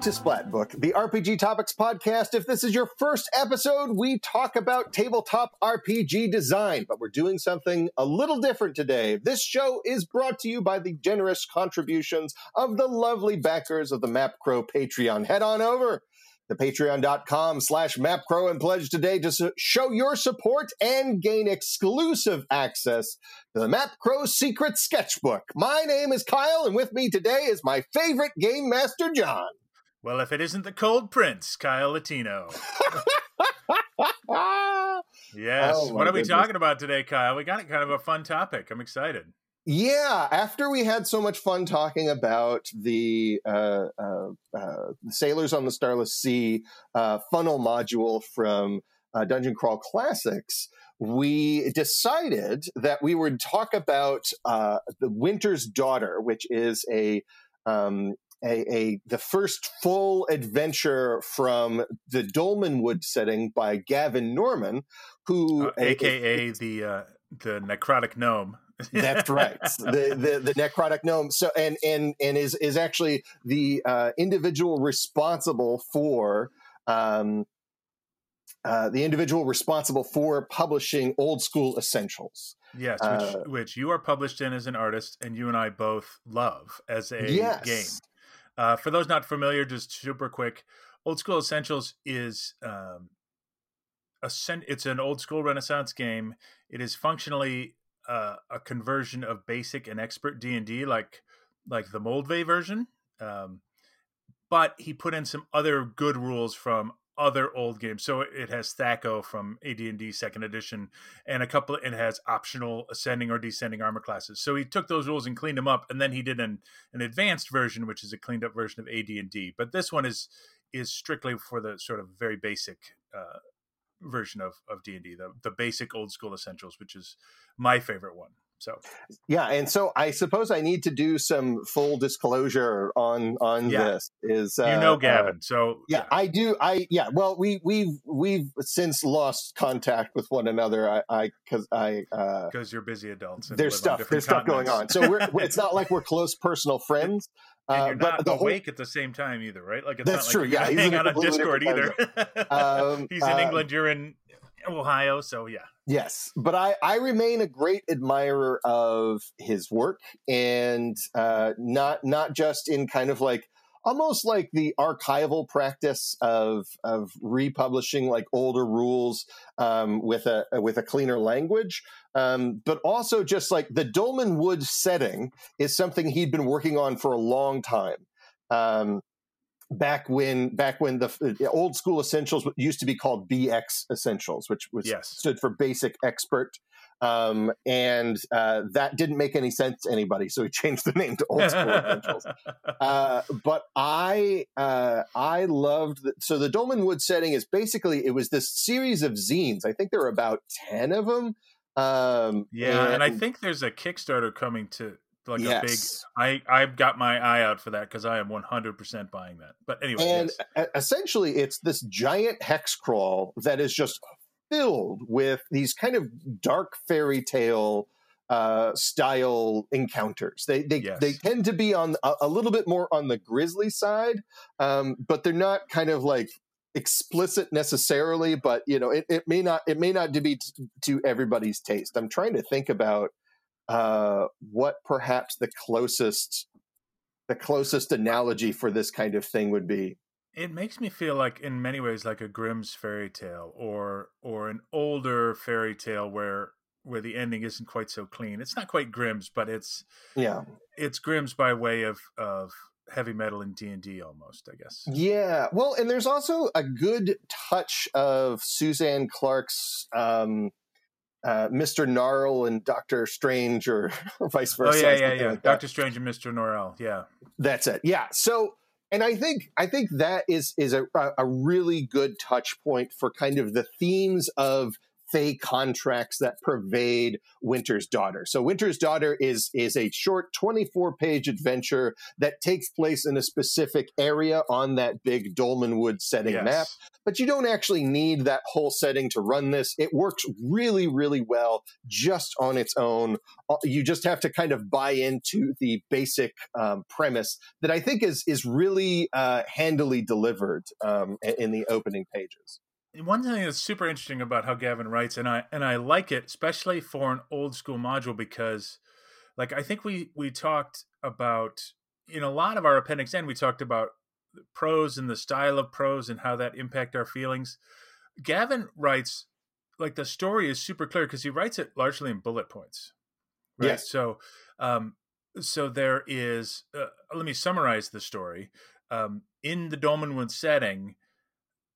to Splatbook, the RPG Topics podcast. If this is your first episode, we talk about tabletop RPG design, but we're doing something a little different today. This show is brought to you by the generous contributions of the lovely backers of the MapCrow Patreon. Head on over to patreon.com slash mapcrow and pledge today to show your support and gain exclusive access to the MapCrow Secret Sketchbook. My name is Kyle, and with me today is my favorite game master, John. Well, if it isn't the Cold Prince, Kyle Latino. yes. Oh, what are we goodness. talking about today, Kyle? We got it kind of a fun topic. I'm excited. Yeah, after we had so much fun talking about the uh, uh, uh, Sailors on the Starless Sea uh, funnel module from uh, Dungeon Crawl Classics, we decided that we would talk about uh, the Winter's Daughter, which is a um, a, a the first full adventure from the Dolmenwood setting by Gavin Norman, who Uh, AKA the uh, the necrotic gnome. that's right. The, the the necrotic gnome. So and and and is is actually the uh, individual responsible for um, uh, the individual responsible for publishing old school essentials. Yes, Uh, which, which you are published in as an artist, and you and I both love as a yes. game. Uh, for those not familiar, just super quick, Old School Essentials is um, a sen- it's an old school Renaissance game. It is functionally uh, a conversion of basic and expert D and D, like like the Moldvay version. Um, but he put in some other good rules from other old games. So it has Thaco from AD&D Second Edition, and a couple. It has optional ascending or descending armor classes. So he took those rules and cleaned them up, and then he did an an advanced version, which is a cleaned up version of AD&D. But this one is is strictly for the sort of very basic uh, version of of D&D, the the basic old school essentials, which is my favorite one. So Yeah, and so I suppose I need to do some full disclosure on on Yeah. this. Is uh, you know uh, Gavin. so yeah, I do. I yeah. Well, we we've we've since lost contact with one another. I I because I uh, because you're busy adults. And there's stuff there's stuff going on. So we're it's not like we're close personal friends. and Uh, you're but not the whole awake at the same time either, right? Like it's That's not true, like yeah, you're he's hang a on a Discord either. Um, He's in uh, England, you're in Ohio, so yeah. Yes, but I, I remain a great admirer of his work, and uh, not not just in kind of like almost like the archival practice of of republishing like older rules um, with a with a cleaner language, um, but also just like the Dolmenwood setting is something he'd been working on for a long time. Um, back when back when the uh, old school essentials used to be called BX essentials, which was Yes. stood for basic expert. Um, and uh, that didn't make any sense to anybody, so he changed the name to old school essentials. Uh, but I uh, I loved the, so the Dolmenwood setting is basically it was this series of zines. I think there were about ten of them. Um, yeah, and, I think there's a Kickstarter coming to like a big. I I've got my eye out for that because I am 100% buying that. But anyway, and yes. essentially it's this giant hex crawl that is just filled with these kind of dark fairy tale uh, style encounters. They they, Yes. they tend to be on a, a little bit more on the grisly side, um, but they're not kind of like explicit necessarily. But you know, it, it may not it may not be t- to everybody's taste. I'm trying to think about uh, what perhaps the closest the closest analogy for this kind of thing would be. it makes me feel like in many ways like a Grimm's fairy tale or or an older fairy tale where where the ending isn't quite so clean. It's not quite Grimm's, but it's Yeah. it's Grimm's by way of of heavy metal and D and D almost, I guess. Yeah. Well, and there's also a good touch of Suzanne Clarke's um, uh, Mr. Norrell and Doctor Strange, or, or vice versa. Oh yeah, yeah, yeah. like. Doctor Strange and Mister Norrell. Yeah, That's it. Yeah. So, and I think I think that is is a a really good touch point for kind of the themes of Fey contracts that pervade Winter's Daughter. So Winter's Daughter is is a short 24 page adventure that takes place in a specific area on that big Dolmenwood setting Yes. map. But you don't actually need that whole setting to run this. It works really, really well just on its own. Uh, You just have to kind of buy into the basic um, premise that I think is is really uh, handily delivered um, in the opening pages. One thing that's super interesting about how Gavin writes, and I and I like it, especially for an old school module, because like I think we we talked about in a lot of our appendix N, we talked about prose and the style of prose and how that impact our feelings. Gavin writes like the story is super clear because he writes it largely in bullet points. Right. Yes. So, um, so there is. Uh, let me summarize the story. Um, in the Dolmenwood setting,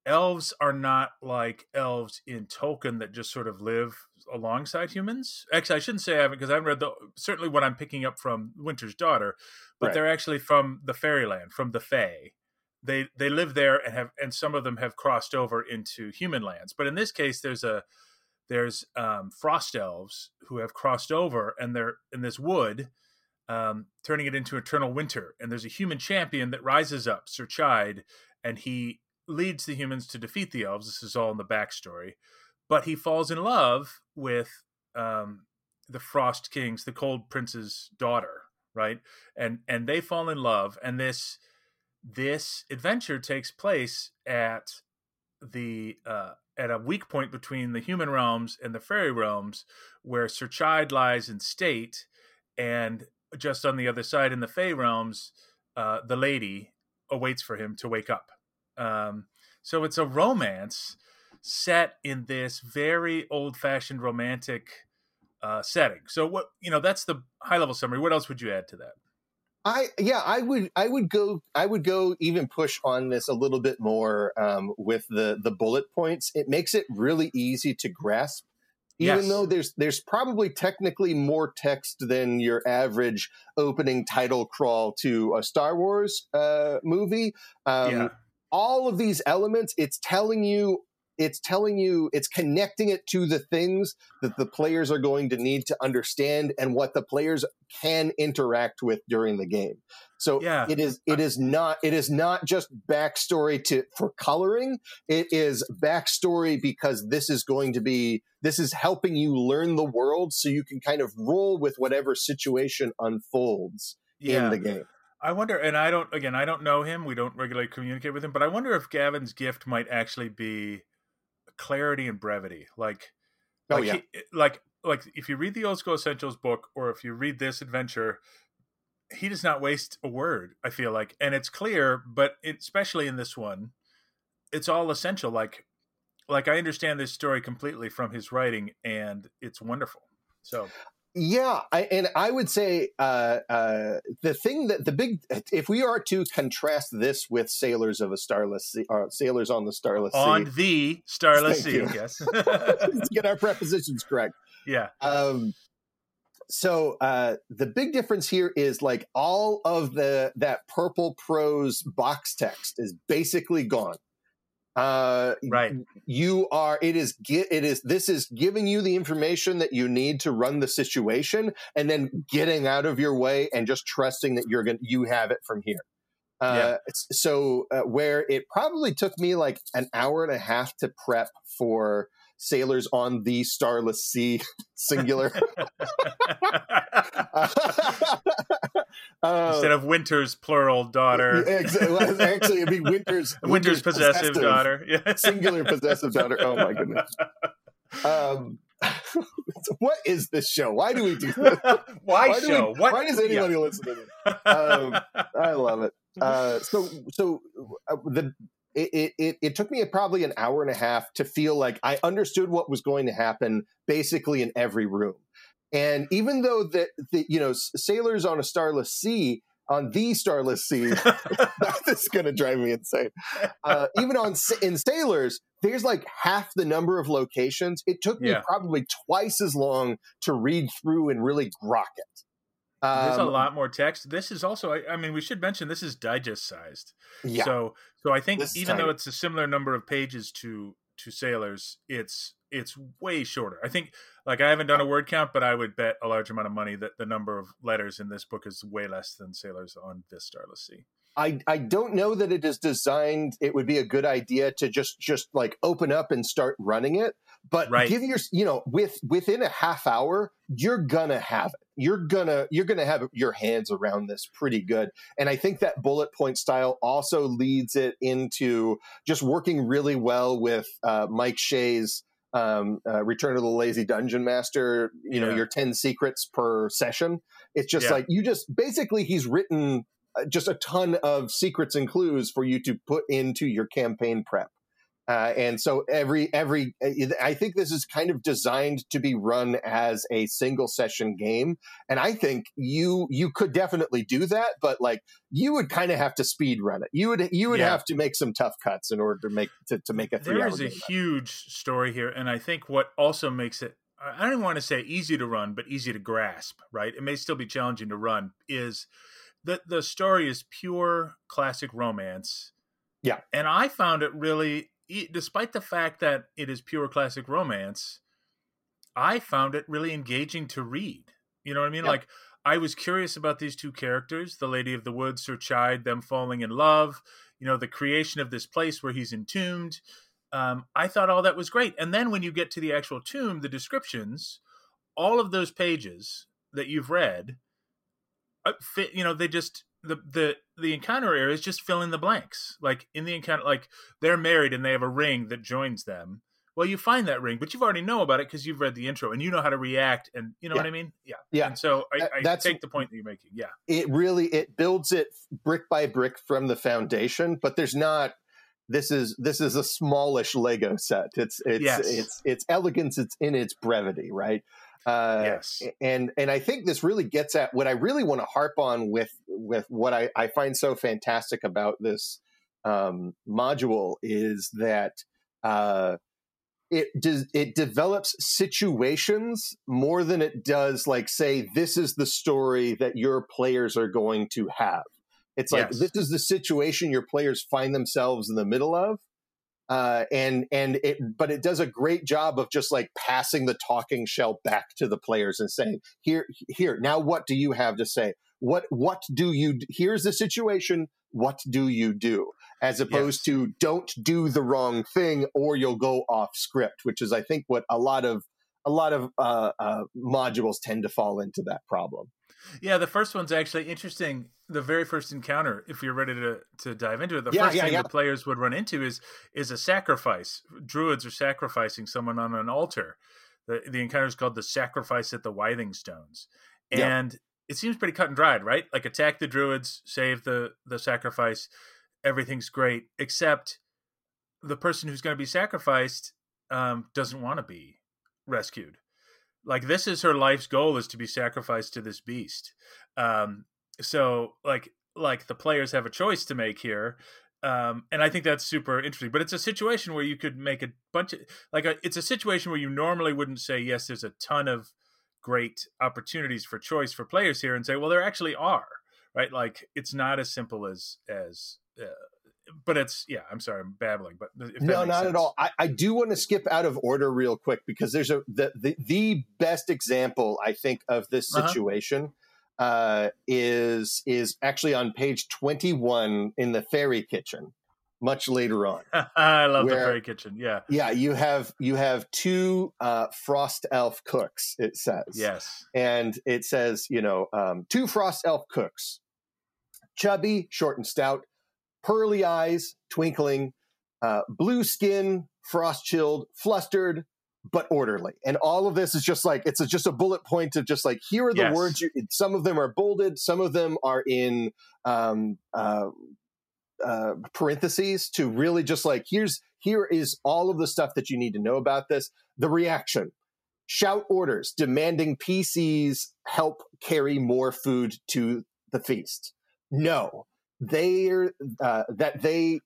elves are not like elves in Tolkien that just sort of live alongside humans. Actually, I shouldn't say I haven't because I haven't read the certainly what I'm picking up from Winter's Daughter, but Right. they're actually from the fairyland, from the Fae. They they live there and have and some of them have crossed over into human lands. But in this case, there's a there's um, frost elves who have crossed over and they're in this wood um, turning it into eternal winter and there's a human champion that rises up sir chide and he leads the humans to defeat the elves this is all in the backstory but he falls in love with um, the frost king's the cold prince's daughter right and and they fall in love and this this adventure takes place at the uh, at a weak point between the human realms and the fairy realms, where Sir Chide lies in state, and just on the other side in the Fey realms, uh, the lady awaits for him to wake up. Um, so it's a romance set in this very old-fashioned romantic uh, setting. So what you know, that's the high-level summary. What else would you add to that? I yeah, I would I would go I would go even push on this a little bit more um, with the the bullet points. It makes it really easy to grasp, even Yes. though there's there's probably technically more text than your average opening title crawl to a Star Wars uh, movie. Um, yeah, all of these elements it's telling you it's telling you it's connecting it to the things that the players are going to need to understand and what the players can interact with during the game so Yeah. it is it is not it is not just backstory to for coloring it is backstory because this is going to be this is helping you learn the world so you can kind of roll with whatever situation unfolds yeah. in the game I wonder, and I don't. Again, I don't know him. We don't regularly communicate with him, but I wonder if Gavin's gift might actually be clarity and brevity. Like, oh like yeah he- eh, like like if you read the Old School Essentials book, or if you read this adventure, he does not waste a word. I feel like, and it's clear, but it, especially in this one, it's all essential. Like, like I understand this story completely from his writing, and it's wonderful. So Yeah, I, and I would say uh, uh, the thing that the big, if we are to contrast this with Sailors of a Starless Sea, or Sailors on the Starless on the Starless Sea, you. yes, let's get our prepositions correct. yeah, Um, so uh, the big difference here is like all of the that purple prose box text is basically gone. Uh, right. you are it is it is this is giving you the information that you need to run the situation and then getting out of your way and just trusting that you're going you have it from here uh, Yeah. so uh, where it probably took me like an hour and a half to prep for sailors on the starless sea singular uh, Instead of Winter's plural daughter, yeah, actually it'd be winter's Winter's possessive, daughter. Yeah. singular possessive daughter oh my goodness um, what is this show? Why do we do this? Why, do show? we- what? Why does anybody listen to this? Um, I love it. Uh, so, so uh, the it, it- it it took me probably an hour and a half to feel like I understood what was going to happen basically in every room. And even though that the you know sailors on a starless sea on the starless sea this is going to drive me insane. Uh, even on in sailors, there's like half the number of locations. It took me probably twice as long to read through and really grok it. There's a Um, lot more text. This is also, I, I mean, we should mention this is digest sized. Yeah, So, so I think This is even though it's a similar number of pages to to sailors, it's it's way shorter. I think like I haven't done a word count, but I would bet a large amount of money that the number of letters in this book is way less than sailors on this Starless Sea. I, I don't know that it is designed it would be a good idea to just just like open up and start running it but right. give your you know with within a half hour you're gonna have it you're gonna you're gonna have your hands around this pretty good and i think that bullet point style also leads it into just working really well with uh, mike shea's um, uh, return of the lazy dungeon master you yeah. know your 10 secrets per session it's just yeah. like you just basically he's written uh, just a ton of secrets and clues for you to put into your campaign prep. Uh, and so every every uh, I think this is kind of designed to be run as a single session game, and I think you you could definitely do that, but like you would kind of have to speed run it. You would you would yeah. have to make some tough cuts in order to make to, to make a three. There is a huge story here, and I think what also makes it I don't want to say easy to run, but easy to grasp. Right? It may still be challenging to run. Is the the story is pure classic romance. Yeah. And I found it really despite the fact that it is pure classic romance, I found it really engaging to read. You know what I mean? Like I was curious about these two characters, the Lady of the Woods, Sir Chide, them falling in love, you know, the creation of this place where he's entombed. Um, I thought all that was great. And then when you get to the actual tomb, the descriptions, all of those pages that you've read uh, fit, you know, they just the the the encounter areas just fill in the blanks. Like in the encounter, like they're married and they have a ring that joins them. Well, you find that ring, but you've already know about it because you've read the intro and you know how to react, and you know yeah. what I mean. Yeah, yeah. And so I, I That's, take the point that you're making. Yeah, it really it builds it brick by brick from the foundation, but there's not. This is this is a smallish Lego set. It's it's yes. it's it's elegance. It's in its brevity, right? Uh, yes. And and I think this really gets at what I really want to harp on with with what I, I find so fantastic about this um, module is that uh, it does it develops situations more than it does like say this is the story that your players are going to have. It's like yes. this is the situation your players find themselves in the middle of uh, and and it but it does a great job of just like passing the talking shell back to the players and saying here here now what do you have to say what what do you here's the situation what do you do as opposed yes. to don't do the wrong thing or you'll go off script which is i think what a lot of a lot of uh, uh, modules tend to fall into that problem yeah, the first one's actually interesting. The very first encounter, if you're ready to, to dive into it, the yeah, first yeah, thing yeah. the players would run into is is a sacrifice. Druids are sacrificing someone on an altar. The the encounter is called the sacrifice at the Withing Stones, and it seems pretty cut and dried, right? Like attack the druids, save the the sacrifice, everything's great, except the person who's going to be sacrificed um, doesn't want to be rescued like this is her life's goal is to be sacrificed to this beast. Um so like like the players have a choice to make here um and i think that's super interesting but it's a situation where you could make a bunch of like a, it's a situation where you normally wouldn't say yes there's a ton of great opportunities for choice for players here and say well there actually are right? Like it's not as simple as as uh, but it's yeah i'm sorry i'm babbling but no not sense. at all I, I, do want to skip out of order real quick because there's a the the, the best example i think of this uh-huh. situation uh-huh. uh, is is actually on page 21 in the fairy kitchen much later on i love where, the fairy kitchen yeah yeah you have you have two uh, frost elf cooks it says yes and it says you know um, two frost elf cooks chubby short and stout pearly eyes twinkling, uh, blue skin, frost chilled, flustered, but orderly. And all of this is just like it's a, just a bullet point of just like here are the yes. words. You, some of them are bolded, some of them are in um, uh, uh, parentheses to really just like here's here is all of the stuff that you need to know about this. The reaction. Shout orders demanding PCs help carry more food to the feast. No, they uh, that they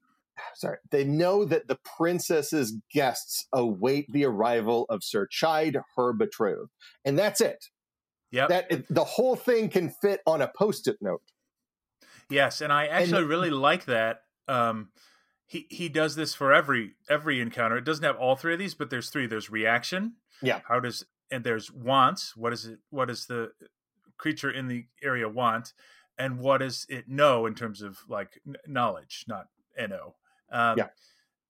sorry they know that the princess's guests await the arrival of Sir Chide, her betrothed, and that's it. Yeah, that the whole thing can fit on a post-it note. Yes, and I actually and, really like that. Um, he he does this for every every encounter. It doesn't have all three of these, but there's three. There's reaction. Yeah. How does and there's wants. What is it? What does the creature in the area want? And what does it know in terms of like knowledge, not no. Um, yeah.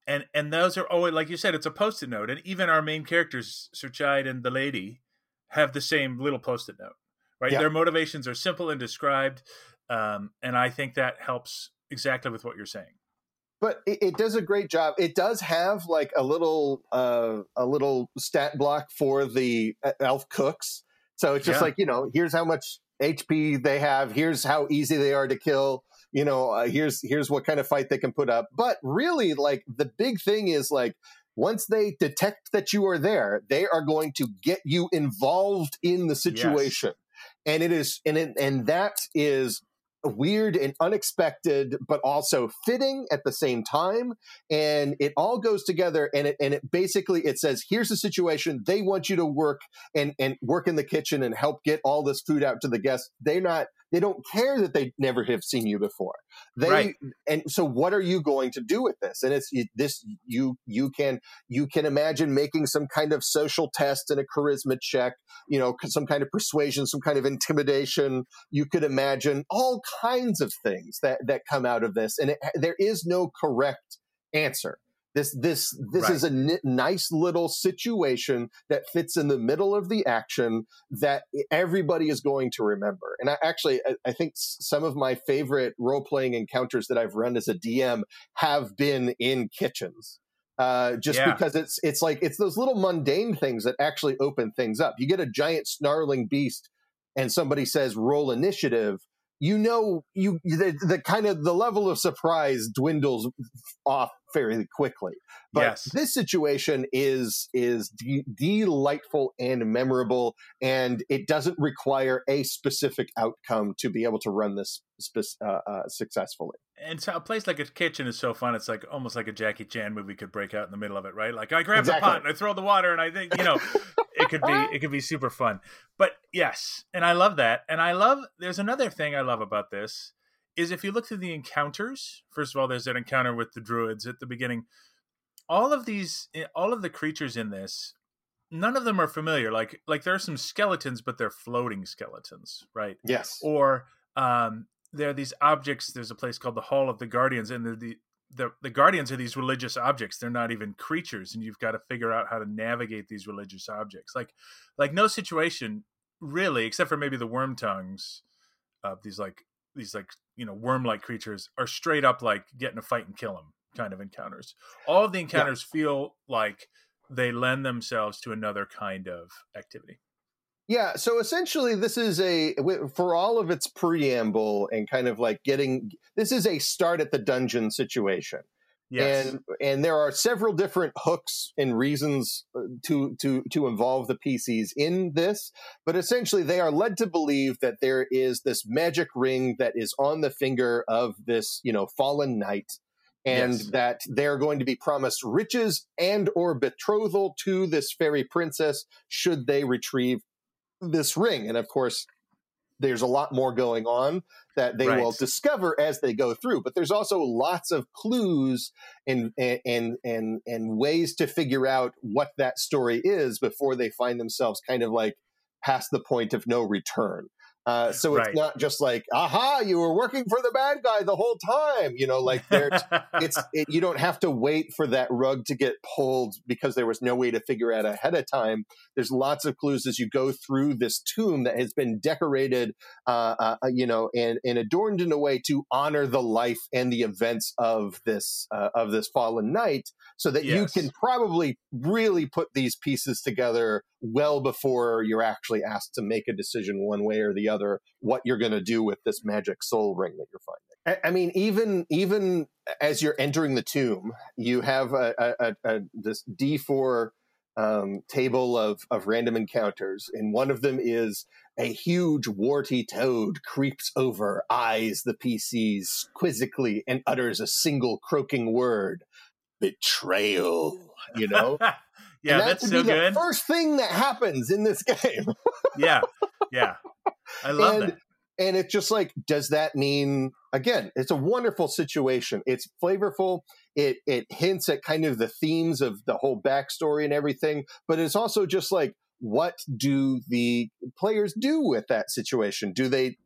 And and those are oh, like you said, it's a post-it note, and even our main characters, Sir Chide and the lady, have the same little post-it note, right? Yeah. Their motivations are simple and described, um, and I think that helps exactly with what you're saying but it, it, does a great job. It does have like a little uh, a little stat block for the uh, elf cooks. So it's just yeah. like you know, here's how much HP they have. Here's how easy they are to kill. You know, uh, here's here's what kind of fight they can put up. But really, like the big thing is like once they detect that you are there, they are going to get you involved in the situation. Yes. And it is, and it, and that is weird and unexpected, but also fitting at the same time. And it all goes together. And it and it basically it says, here's the situation. They want you to work and and work in the kitchen and help get all this food out to the guests. They're not they don't care that they never have seen you before. They right. and so what are you going to do with this? And it's this you you can you can imagine making some kind of social test and a charisma check, you know, some kind of persuasion, some kind of intimidation. You could imagine all kinds of things that that come out of this, and it, there is no correct answer. This this this right. is a n- nice little situation that fits in the middle of the action that everybody is going to remember. And I actually I, I think some of my favorite role playing encounters that I've run as a DM have been in kitchens. Uh, just yeah. because it's it's like it's those little mundane things that actually open things up. You get a giant snarling beast, and somebody says roll initiative, you know you the, the, kind of the level of surprise dwindles off fairly quickly but yes. this situation is is de- delightful and memorable and it doesn't require a specific outcome to be able to run this spe- uh, uh, successfully and so a place like a kitchen is so fun. It's like almost like a Jackie Chan movie could break out in the middle of it, right? Like I grab exactly. the pot and I throw the water, and I think you know it could be it could be super fun. But yes, and I love that. And I love there's another thing I love about this is if you look through the encounters. First of all, there's an encounter with the druids at the beginning. All of these, eh, all of the creatures in this, none of them are familiar. Like like there are some skeletons, but they're floating skeletons, right? Yes. Or um, there are these objects. There's a place called the Hall of the Guardians, and the the the guardians are these religious objects. They're not even creatures, and you've got to figure out how to navigate these religious objects. Like like no situation really, except for maybe the worm tongues of these like these like you know worm like creatures are straight up like get in a fight and kill them kind of encounters. All of the encounters yeah. feel like they lend themselves to another kind of activity. Yeah, so essentially, this is a for all of its preamble and kind of like getting this is a start at the dungeon situation. Yes. And and there are several different hooks and reasons uh, to to to involve the PCs in this, but essentially they are led to believe that there is this magic ring that is on the finger of this, you know, fallen knight and yes. that they're going to be promised riches and or betrothal to this fairy princess should they retrieve this ring. And of course, there's a lot more going on that they right. will discover as they go through. But there's also lots of clues and and and and ways to figure out what that story is before they find themselves kind of like past the point of no return. Uh, so it's right. not just like, aha, you were working for the bad guy the whole time. You know, like there's, it's it, you don't have to wait for that rug to get pulled because there was no way to figure out ahead of time. There's lots of clues as you go through this tomb that has been decorated, uh, uh, uh you know, and, and adorned in a way to honor the life and the events of this uh, of this fallen knight, so that yes. you can probably really put these pieces together well before you're actually asked to make a decision one way or the other what you're going to do with this magic soul ring that you're finding. I, I mean, even even as you're entering the tomb, you have a, a, a this D4 um, table of of random encounters, and one of them is a huge warty toad creeps over, eyes the PCs quizzically, and utters a single croaking word: "Betrayal." You know. Yeah, that that's so good. first thing that happens in this game. yeah, yeah, I love and, that. And it's just like, does that mean again? It's a wonderful situation. It's flavorful. it it hints at kind of the themes of the whole backstory and everything, but it's also just like what do the players do with that situation? Do they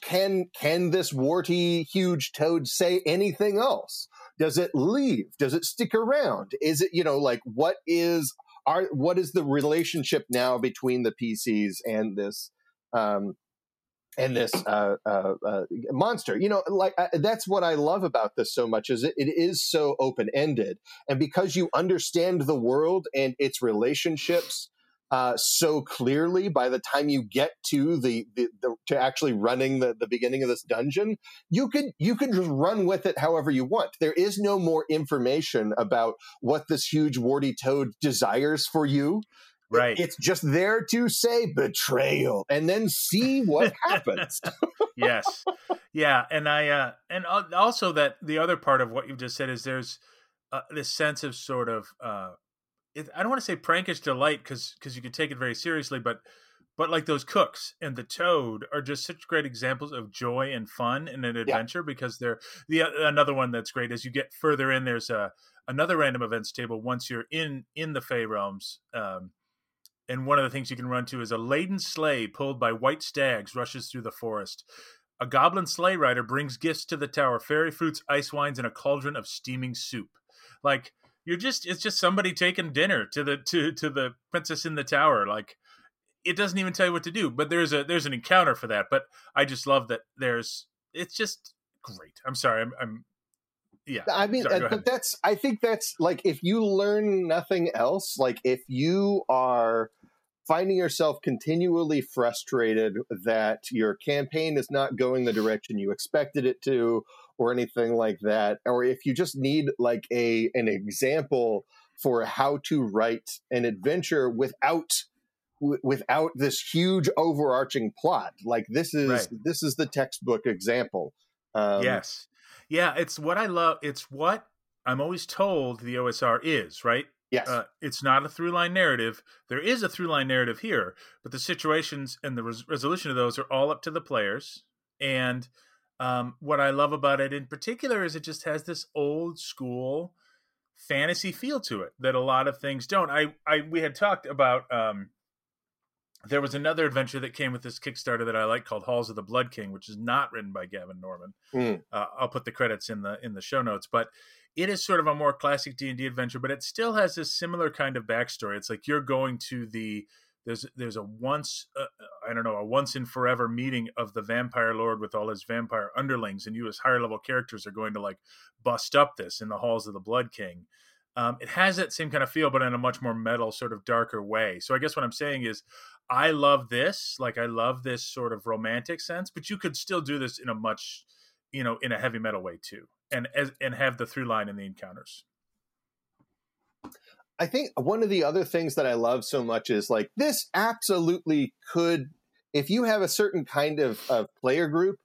can can this warty huge toad say anything else? Does it leave? Does it stick around? Is it you know like what is our what is the relationship now between the PCs and this um, and this uh, uh, uh, monster. You know, like that's what I love about this so much is it, it is so open ended, and because you understand the world and its relationships uh, so clearly by the time you get to the, the, the, to actually running the, the beginning of this dungeon you could you could just run with it however you want. There is no more information about what this huge warty toad desires for you. Right. it's just there to say betrayal and then see what happens. Yes. Yeah and i uh and also that the other part of what you've just said is there's uh, this sense of sort of uh it, I don't want to say prankish delight because because you can take it very seriously, but but like those cooks and the toad are just such great examples of joy and fun and an adventure yeah. because they're the another one that's great as you get further in there's a another random events table once you're in in the Fey realms um, and one of the things you can run to is a laden sleigh pulled by white stags rushes through the forest a goblin sleigh rider brings gifts to the tower fairy fruits ice wines and a cauldron of steaming soup like you're just it's just somebody taking dinner to the to to the princess in the tower like it doesn't even tell you what to do but there's a there's an encounter for that but i just love that there's it's just great. I'm sorry i'm, I'm yeah i mean sorry, uh, but that's i think that's like if you learn nothing else like if you are finding yourself continually frustrated that your campaign is not going the direction you expected it to or anything like that, or if you just need like a an example for how to write an adventure without w- without this huge overarching plot, like this is right. this is the textbook example. Um, yes, yeah, it's what I love. It's what I'm always told the OSR is right. Yes. Uh, it's not a through line narrative. There is a through line narrative here, but the situations and the res- resolution of those are all up to the players. And um, what I love about it in particular is it just has this old school fantasy feel to it that a lot of things don't. I, I we had talked about um, there was another adventure that came with this Kickstarter that I like called Halls of the Blood King, which is not written by Gavin Norman. Mm. Uh, I'll put the credits in the in the show notes, but it is sort of a more classic D and D adventure, but it still has this similar kind of backstory. It's like you're going to the there's there's a once uh, uh, I don't know a once in forever meeting of the vampire lord with all his vampire underlings, and you as higher level characters are going to like bust up this in the halls of the Blood King. Um, it has that same kind of feel, but in a much more metal, sort of darker way. So I guess what I'm saying is, I love this. Like I love this sort of romantic sense, but you could still do this in a much, you know, in a heavy metal way too, and as and have the through line in the encounters. I think one of the other things that I love so much is like this absolutely could, if you have a certain kind of, of player group,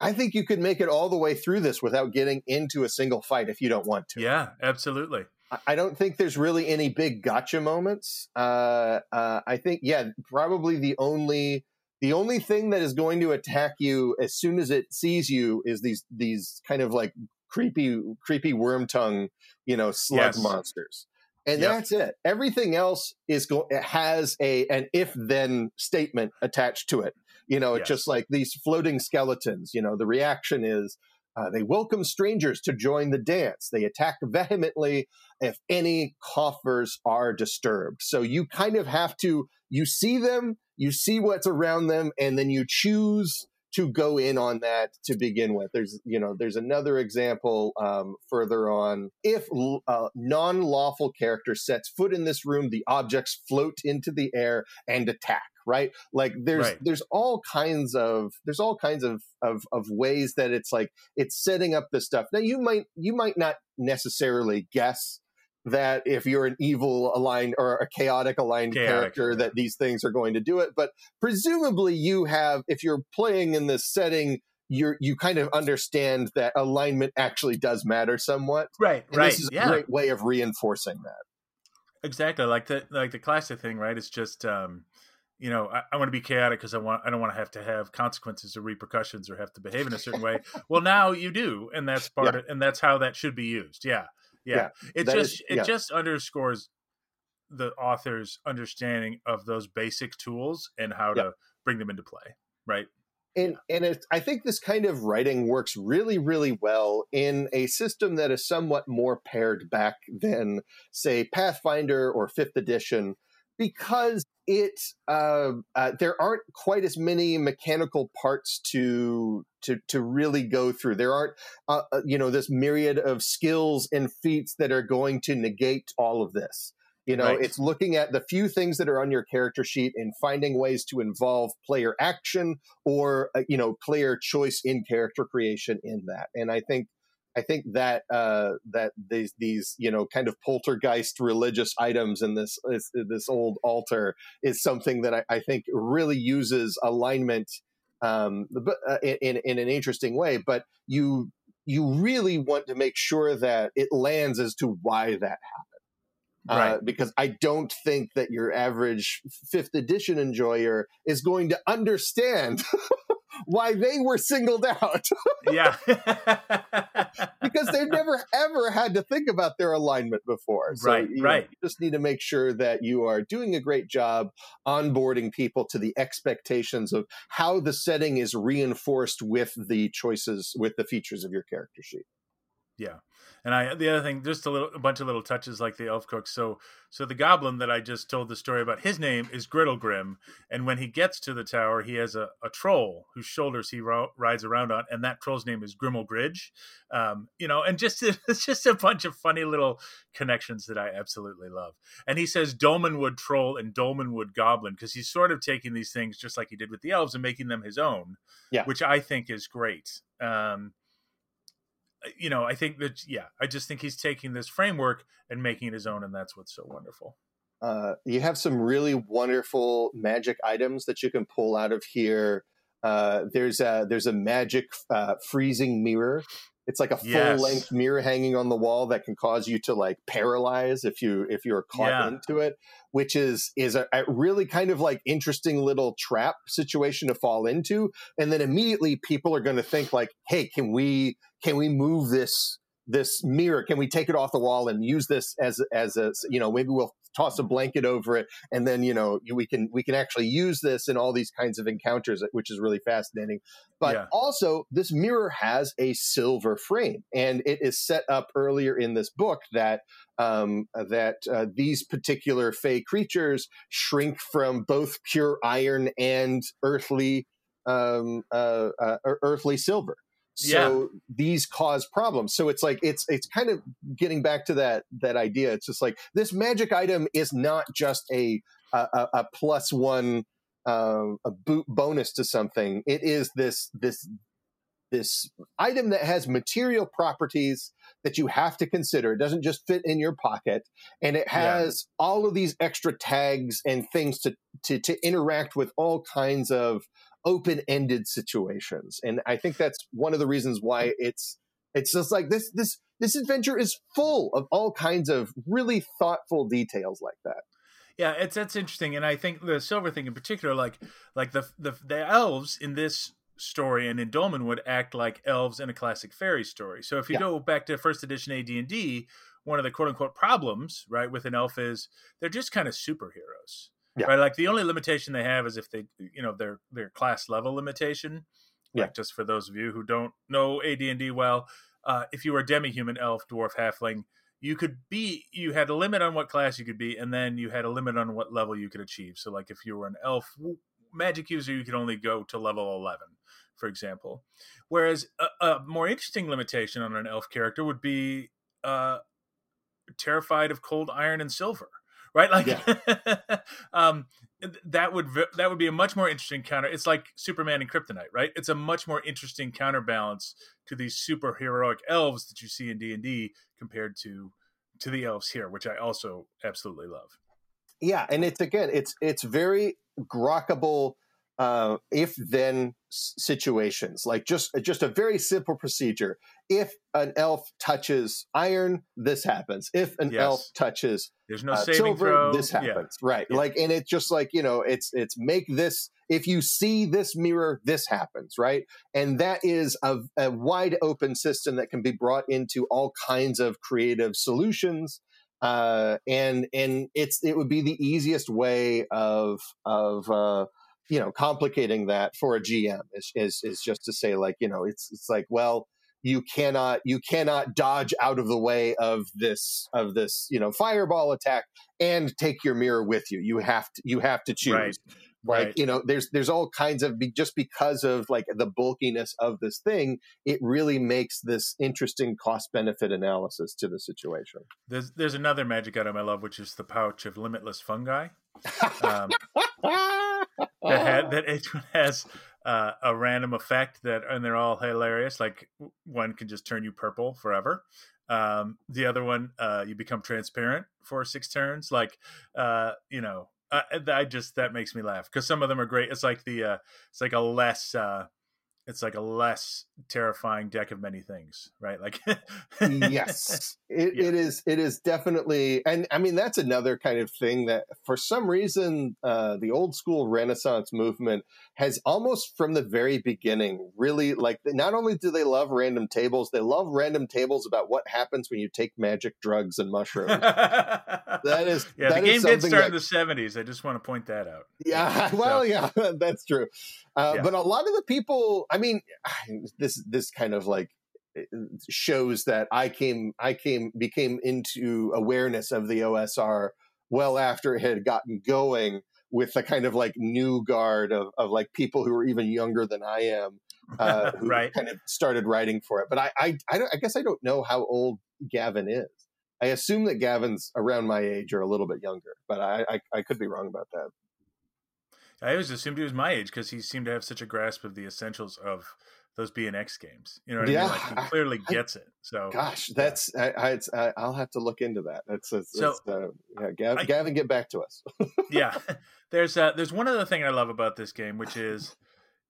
I think you could make it all the way through this without getting into a single fight if you don't want to. Yeah, absolutely. I don't think there's really any big gotcha moments. Uh, uh, I think, yeah, probably the only the only thing that is going to attack you as soon as it sees you is these these kind of like creepy creepy worm tongue, you know, slug yes. monsters and yep. that's it. Everything else is going has a an if then statement attached to it. You know, it's yes. just like these floating skeletons. You know, the reaction is uh, they welcome strangers to join the dance. They attack vehemently if any coffers are disturbed. So you kind of have to you see them, you see what's around them, and then you choose to go in on that to begin with. There's, you know, there's another example um, further on. If a uh, non-lawful character sets foot in this room, the objects float into the air and attack. Right? Like there's right. there's all kinds of there's all kinds of, of of ways that it's like it's setting up this stuff. Now you might you might not necessarily guess that if you're an evil aligned or a chaotic aligned chaotic, character that these things are going to do it but presumably you have if you're playing in this setting you're you kind of understand that alignment actually does matter somewhat right and right this is yeah. a great way of reinforcing that exactly like the like the classic thing right it's just um you know, I, I want to be chaotic because I want I don't want to have to have consequences or repercussions or have to behave in a certain way. well, now you do, and that's part yeah. of, and that's how that should be used. Yeah, yeah. yeah it just is, yeah. it just underscores the author's understanding of those basic tools and how to bring them into play. Right. And and it, I think this kind of writing works really really well in a system that is somewhat more pared back than say Pathfinder or Fifth Edition because it uh, uh, there aren't quite as many mechanical parts to to to really go through. There aren't uh, uh, you know this myriad of skills and feats that are going to negate all of this. You know, right. it's looking at the few things that are on your character sheet and finding ways to involve player action or uh, you know player choice in character creation in that. And I think I think that uh, that these these you know kind of poltergeist religious items in this this, this old altar is something that I, I think really uses alignment um, uh, in in an interesting way. But you you really want to make sure that it lands as to why that happened. Right. Uh, because I don't think that your average fifth edition enjoyer is going to understand why they were singled out. yeah. because they've never ever had to think about their alignment before. So, right, you right. Know, you just need to make sure that you are doing a great job onboarding people to the expectations of how the setting is reinforced with the choices, with the features of your character sheet. Yeah. And I the other thing, just a little a bunch of little touches like the elf cook. So so the goblin that I just told the story about, his name is Griddlegrim, and when he gets to the tower, he has a, a troll whose shoulders he ro- rides around on, and that troll's name is Grimmelgridge. Um, you know, and just it's just a bunch of funny little connections that I absolutely love. And he says Dolmenwood troll and Dolmenwood goblin because he's sort of taking these things just like he did with the elves and making them his own, yeah. which I think is great. Um, you know, I think that yeah, I just think he's taking this framework and making it his own, and that's what's so wonderful. Uh, you have some really wonderful magic items that you can pull out of here. Uh, there's a there's a magic uh, freezing mirror. It's like a full yes. length mirror hanging on the wall that can cause you to like paralyze if you if you're caught yeah. into it, which is is a, a, really kind of like interesting little trap situation to fall into. And then immediately people are going to think like, hey, can we can we move this this mirror? Can we take it off the wall and use this as as a you know maybe we'll toss a blanket over it and then you know we can we can actually use this in all these kinds of encounters which is really fascinating but yeah. also this mirror has a silver frame and it is set up earlier in this book that um, that uh, these particular fey creatures shrink from both pure iron and earthly um, uh, uh, earthly silver so yeah. these cause problems so it's like it's it's kind of getting back to that that idea it's just like this magic item is not just a a, a plus one uh, a boot bonus to something it is this this this item that has material properties that you have to consider. It doesn't just fit in your pocket, and it has yeah. all of these extra tags and things to, to to interact with all kinds of open-ended situations. And I think that's one of the reasons why mm. it's it's just like this this this adventure is full of all kinds of really thoughtful details like that. Yeah, it's that's interesting, and I think the silver thing in particular, like like the the, the elves in this story and in Dolmenwood act like elves in a classic fairy story. So if you yeah. go back to first edition AD and D, one of the quote unquote problems, right, with an elf is they're just kind of superheroes. Yeah. Right. Like the only limitation they have is if they, you know, their their class level limitation. Yeah. Like just for those of you who don't know AD and D well, uh, if you were a demi-human elf, dwarf, halfling, you could be you had a limit on what class you could be, and then you had a limit on what level you could achieve. So, like if you were an elf magic user, you could only go to level eleven, for example. Whereas a, a more interesting limitation on an elf character would be uh, terrified of cold iron and silver right? Like, yeah. um, that would that would be a much more interesting counter. It's like Superman and Kryptonite, right? It's a much more interesting counterbalance to these super heroic elves that you see in D and D compared to to the elves here, which I also absolutely love. Yeah, and it's again, it's it's very grokkable uh, if then situations like just just a very simple procedure if an elf touches iron this happens if an yes. elf touches there's no uh, silver throw. this happens yeah. right yeah. like and it's just like you know it's it's make this if you see this mirror this happens right and that is a, a wide open system that can be brought into all kinds of creative solutions uh, and and it's it would be the easiest way of of uh, you know complicating that for a GM is, is is just to say like you know it's it's like well you cannot you cannot dodge out of the way of this of this you know fireball attack and take your mirror with you you have to you have to choose right. like right. you know there's there's all kinds of just because of like the bulkiness of this thing it really makes this interesting cost benefit analysis to the situation there's there's another magic item i love which is the pouch of limitless fungi um, that had, that each one has uh, a random effect that, and they're all hilarious. Like one can just turn you purple forever. Um, the other one, uh, you become transparent for six turns. Like, uh, you know, I, I, just that makes me laugh because some of them are great. It's like the, uh, it's like a less, uh, it's like a less terrifying deck of many things, right? Like, yes, it, yeah. it is. It is definitely, and I mean that's another kind of thing that, for some reason, uh, the old school Renaissance movement has almost from the very beginning really like. Not only do they love random tables, they love random tables about what happens when you take magic drugs and mushrooms. that is, yeah. That the game did start that, in the seventies. I just want to point that out. Yeah, well, so. yeah, that's true. Uh, yeah. But a lot of the people, I mean, this this kind of like eh, shows that I came I came became into awareness of the OSR well after it had gotten going with the kind of like new guard of, of like people who are even younger than I am uh, who right. kind of started writing for it. But I I, I, I guess I don't know how old Gavin is. I assume that Gavin's around my age or a little bit younger, but I, I, I could be wrong about that. I always assumed he was my age because he seemed to have such a grasp of the essentials of those BNX games. You know what yeah, I mean? Like he clearly I, gets it. So, gosh, that's I, I, will have to look into that. That's, that's so. uh, yeah, Gavin, I, Gavin, get back to us. yeah, there's uh, there's one other thing I love about this game, which is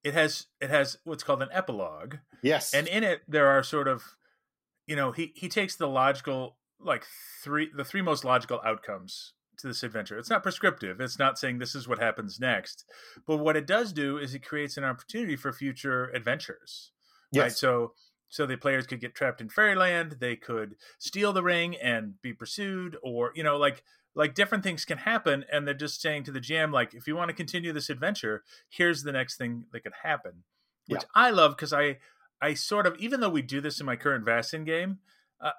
it has it has what's called an epilogue. Yes, and in it there are sort of, you know, he he takes the logical like three the three most logical outcomes to this adventure. It's not prescriptive. It's not saying this is what happens next. But what it does do is it creates an opportunity for future adventures. Yes. Right. So so the players could get trapped in fairyland, they could steal the ring and be pursued, or you know, like like different things can happen, and they're just saying to the GM, like, if you want to continue this adventure, here's the next thing that could happen. Which yeah. I love because I I sort of even though we do this in my current Vaesen game, uh,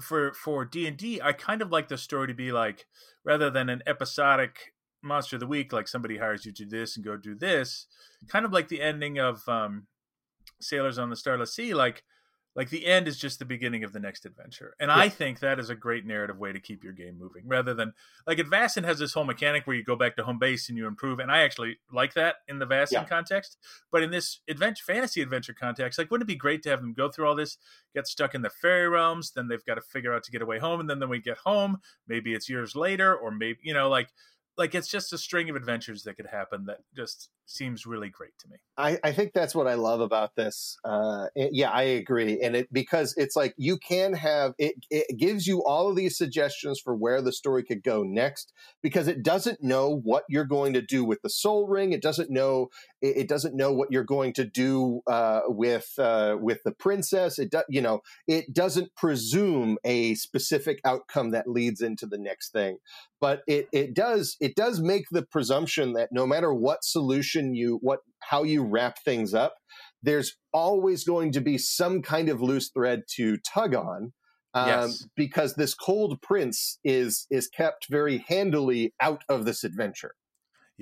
for for D and D, I kind of like the story to be like rather than an episodic monster of the week, like somebody hires you to do this and go do this, kind of like the ending of um, Sailors on the Starless Sea, like like the end is just the beginning of the next adventure. And yeah. I think that is a great narrative way to keep your game moving rather than like Vaesen has this whole mechanic where you go back to home base and you improve. And I actually like that in the Vaesen yeah. context. But in this adventure fantasy adventure context, like wouldn't it be great to have them go through all this, get stuck in the fairy realms, then they've got to figure out to get away home, and then then we get home, maybe it's years later, or maybe you know, like like it's just a string of adventures that could happen that just seems really great to me. I, I think that's what I love about this. Uh, yeah, I agree, and it because it's like you can have it. It gives you all of these suggestions for where the story could go next because it doesn't know what you're going to do with the Soul Ring. It doesn't know. It, it doesn't know what you're going to do uh, with uh, with the princess. It does. You know, it doesn't presume a specific outcome that leads into the next thing, but it it does it does make the presumption that no matter what solution you what how you wrap things up there's always going to be some kind of loose thread to tug on um, yes. because this cold prince is is kept very handily out of this adventure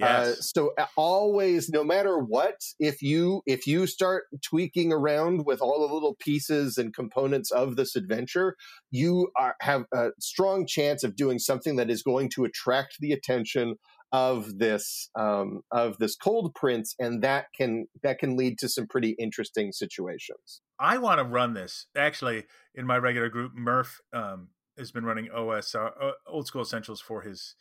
uh, yes. Uh, so always, no matter what, if you if you start tweaking around with all the little pieces and components of this adventure, you are, have a strong chance of doing something that is going to attract the attention of this um, of this cold prince, and that can that can lead to some pretty interesting situations. I want to run this actually in my regular group. Murph um, has been running OSR uh, Old School Essentials for his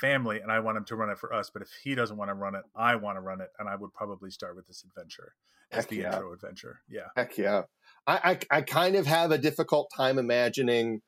family and I want him to run it for us. But if he doesn't want to run it, I want to run it, and I would probably start with this adventure as Heck the yeah. intro adventure. Yeah. Heck yeah. I, I I kind of have a difficult time imagining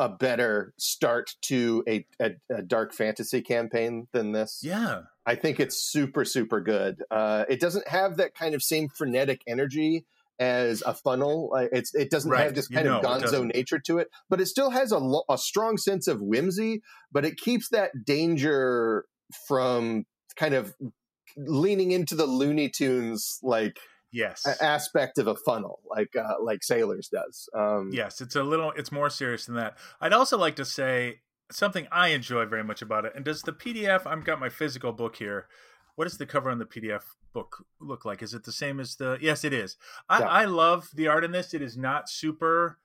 a better start to a, a, a dark fantasy campaign than this. Yeah. I think it's super, super good. Uh, it doesn't have that kind of same frenetic energy as a funnel. It's it doesn't Right. have this You kind know of gonzo nature to it, but it still has a, lo- a strong sense of whimsy. But it keeps that danger from kind of leaning into the Looney Tunes like Yes. a- aspect of a funnel, like uh, like Sailors does. Um, Yes, it's a little it's more serious than that. I'd also like to say something I enjoy very much about it. And does the PDF I've got my physical book here. What does the cover on the PDF book look like? Is it the same as the Yes, it is. I, Yeah. I love the art in this. It is not super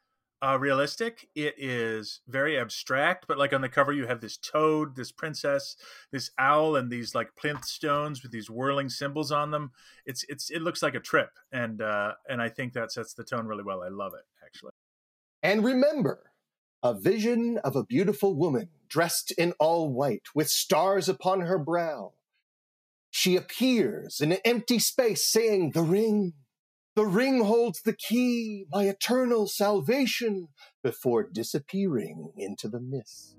uh, realistic. It is very abstract, but like on the cover, you have this toad, this princess, this owl, and these like plinth stones with these whirling symbols on them. It's it's it looks like a trip, and uh, and I think that sets the tone really well. I love it actually. And remember, a vision of a beautiful woman dressed in all white with stars upon her brow. She appears in an empty space saying, The ring, the ring holds the key, my eternal salvation, before disappearing into the mist.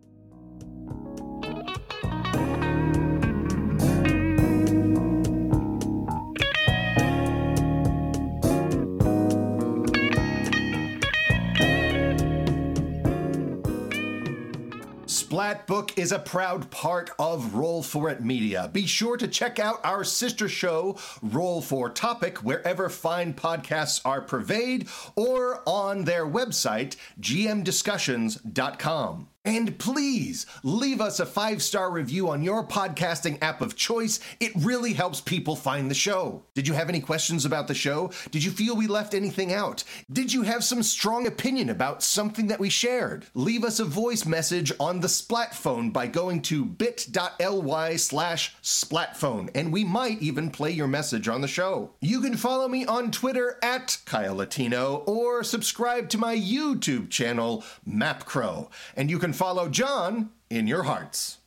Splatbook is a proud part of Roll For It Media. Be sure to check out our sister show, Roll For Topic, wherever fine podcasts are purveyed, or on their website, gmdiscussions.com. And please leave us a five star review on your podcasting app of choice. It really helps people find the show. Did you have any questions about the show? Did you feel we left anything out? Did you have some strong opinion about something that we shared? Leave us a voice message on the Splatphone by going to bit.ly slash splatphone, and we might even play your message on the show. You can follow me on Twitter at Kyle Latino or subscribe to my YouTube channel, MapCrow. And you can follow John in your hearts.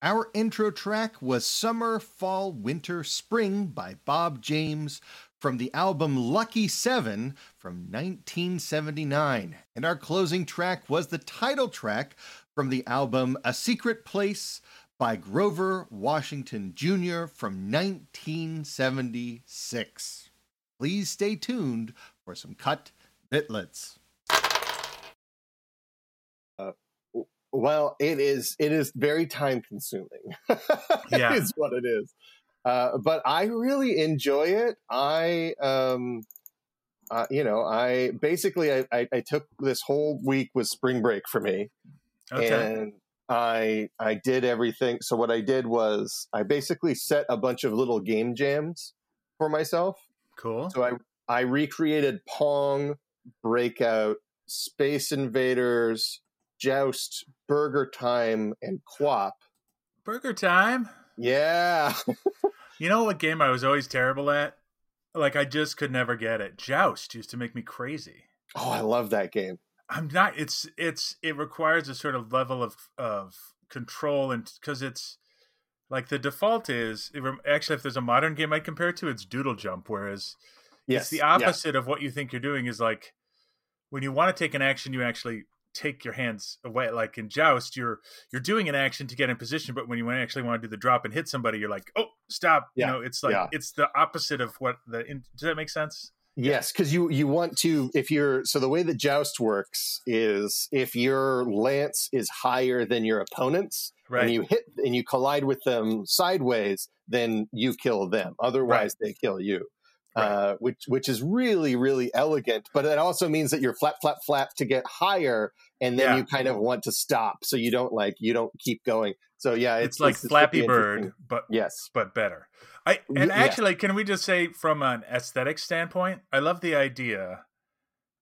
Our intro track was Summer, Fall, Winter, Spring by Bob James from the album Lucky Seven from 1979. And our closing track was the title track from the album A Secret Place by Grover Washington Jr. from 1976. Please stay tuned for some cut bitlets. Well, it is it is very time consuming. Yeah. is what it is. Uh, but I really enjoy it. I um uh, you know, I basically I, I, I took this whole week was spring break for me. Okay. And I I did everything. So what I did was I basically set a bunch of little game jams for myself. cool. So I I recreated Pong, Breakout, Space Invaders, Joust, Burger Time, and Quap. Burger time. Yeah. You know what game I was always terrible at? Like I just could never get it. Joust used to make me crazy. Oh, I love that game. I'm not. It's it's it requires a sort of level of of control and because it's like the default is it, actually if there's a modern game I compare it to it's Doodle Jump, whereas Yes. it's the opposite of what you think you're doing. Is like when you want to take an action, you actually take your hands away. Like in Joust, you're you're doing an action to get in position, but when you actually want to do the drop and hit somebody, you're like, oh, stop. Yeah, You know, it's like yeah. it's the opposite of what the. In, does that make sense? Yes, because you you want to if you're so the way that joust works is if your lance is higher than your opponent's Right. and you hit and you collide with them sideways, then you kill them. Otherwise, they kill you. Right. Uh, which which is really really elegant, but it also means that you're flap flap flap to get higher, and then Yeah. you kind of want to stop, so you don't like you don't keep going. So yeah, it's, like it's Flappy Bird, but Yes, but better. I and Yeah. actually, can we just say from an aesthetic standpoint, I love the idea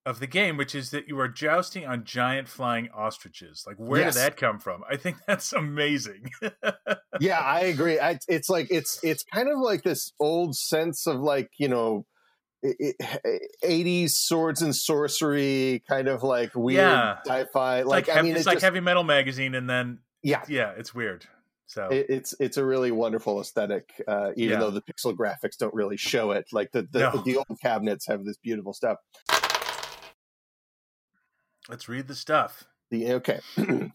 of the game, which is that you are jousting on giant flying ostriches. Like, where Yes. did that come from? I think that's amazing. yeah, I agree. I, it's like it's it's kind of like this old sense of like you know. i- i- 80s swords and sorcery kind of like weird Yeah. sci-fi like, like, i mean it's it's like just, heavy metal magazine, and then yeah yeah, it's weird. So it, it's it's a really wonderful aesthetic, uh, even Yeah. though the pixel graphics don't really show it. Like the the, No. the old cabinets have this beautiful stuff. Let's read the stuff. The okay.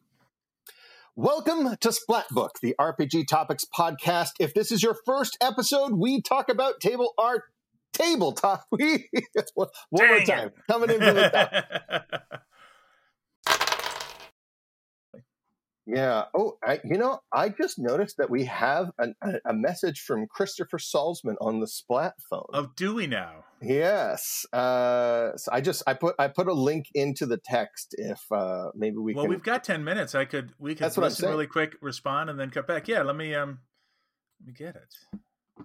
Welcome to Splatbook, the RPG Topics podcast. If this is your first episode, we talk about table art, tabletop. We one more Dang it. time coming in from the top. Yeah. Oh, I, you know, I just noticed that we have an, a, a message from Christopher Salzman on the Splat phone. oh, do we now? Yes. Uh, so I just I put I put a link into the text if uh, maybe we well, can. we've got ten minutes. I could we could That's listen really quick, respond, and then cut back. Yeah, let me um, let me get it.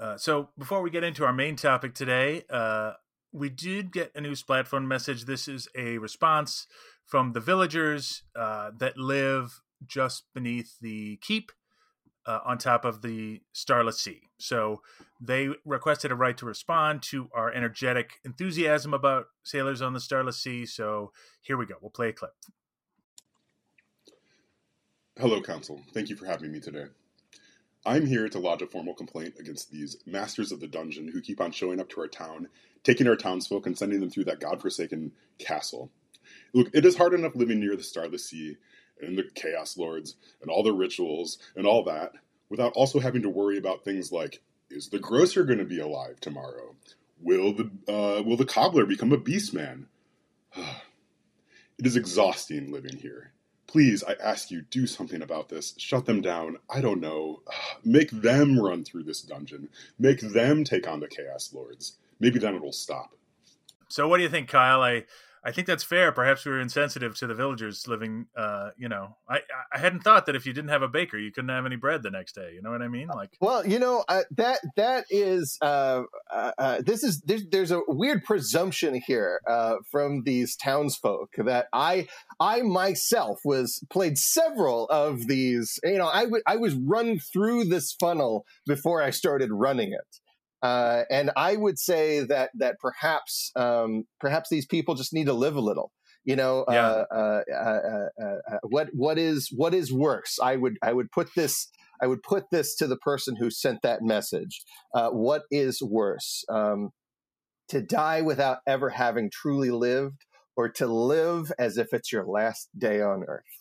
Uh, so before we get into our main topic today, uh, we did get a new Splatphone message. This is a response from the villagers uh, that live just beneath the keep uh, on top of the Starless Sea. So they requested a right to respond to our energetic enthusiasm about sailors on the Starless Sea. So here we go. We'll play a clip. Hello, Council. Thank you for having me today. I'm here to lodge a formal complaint against these masters of the dungeon who keep on showing up to our town, taking our townsfolk, and sending them through that godforsaken castle. Look, it is hard enough living near the Starless Sea and the Chaos Lords and all the rituals and all that without also having to worry about things like is the grocer going to be alive tomorrow? Will the uh, will the cobbler become a beast man? it is exhausting living here. Please, I ask you, do something about this. Shut them down. I don't know. Make them run through this dungeon. Make them take on the Chaos Lords. Maybe then it'll stop. So what do you think, Kyle? I I think that's fair. Perhaps we were insensitive to the villagers living. Uh, you know, I I hadn't thought that if you didn't have a baker, you couldn't have any bread the next day. You know what I mean? Like, Well, you know uh, that that is uh, uh, uh, this is there's, there's a weird presumption here uh, from these townsfolk that I I myself was played several of these. You know, I w- I was run through this funnel before I started running it. Uh, and I would say that that perhaps um, perhaps these people just need to live a little. You know, Yeah. uh, uh, uh, uh, uh, what what is what is worse? I would I would put this I would put this to the person who sent that message. Uh, what is worse, um, to die without ever having truly lived, or to live as if it's your last day on Earth?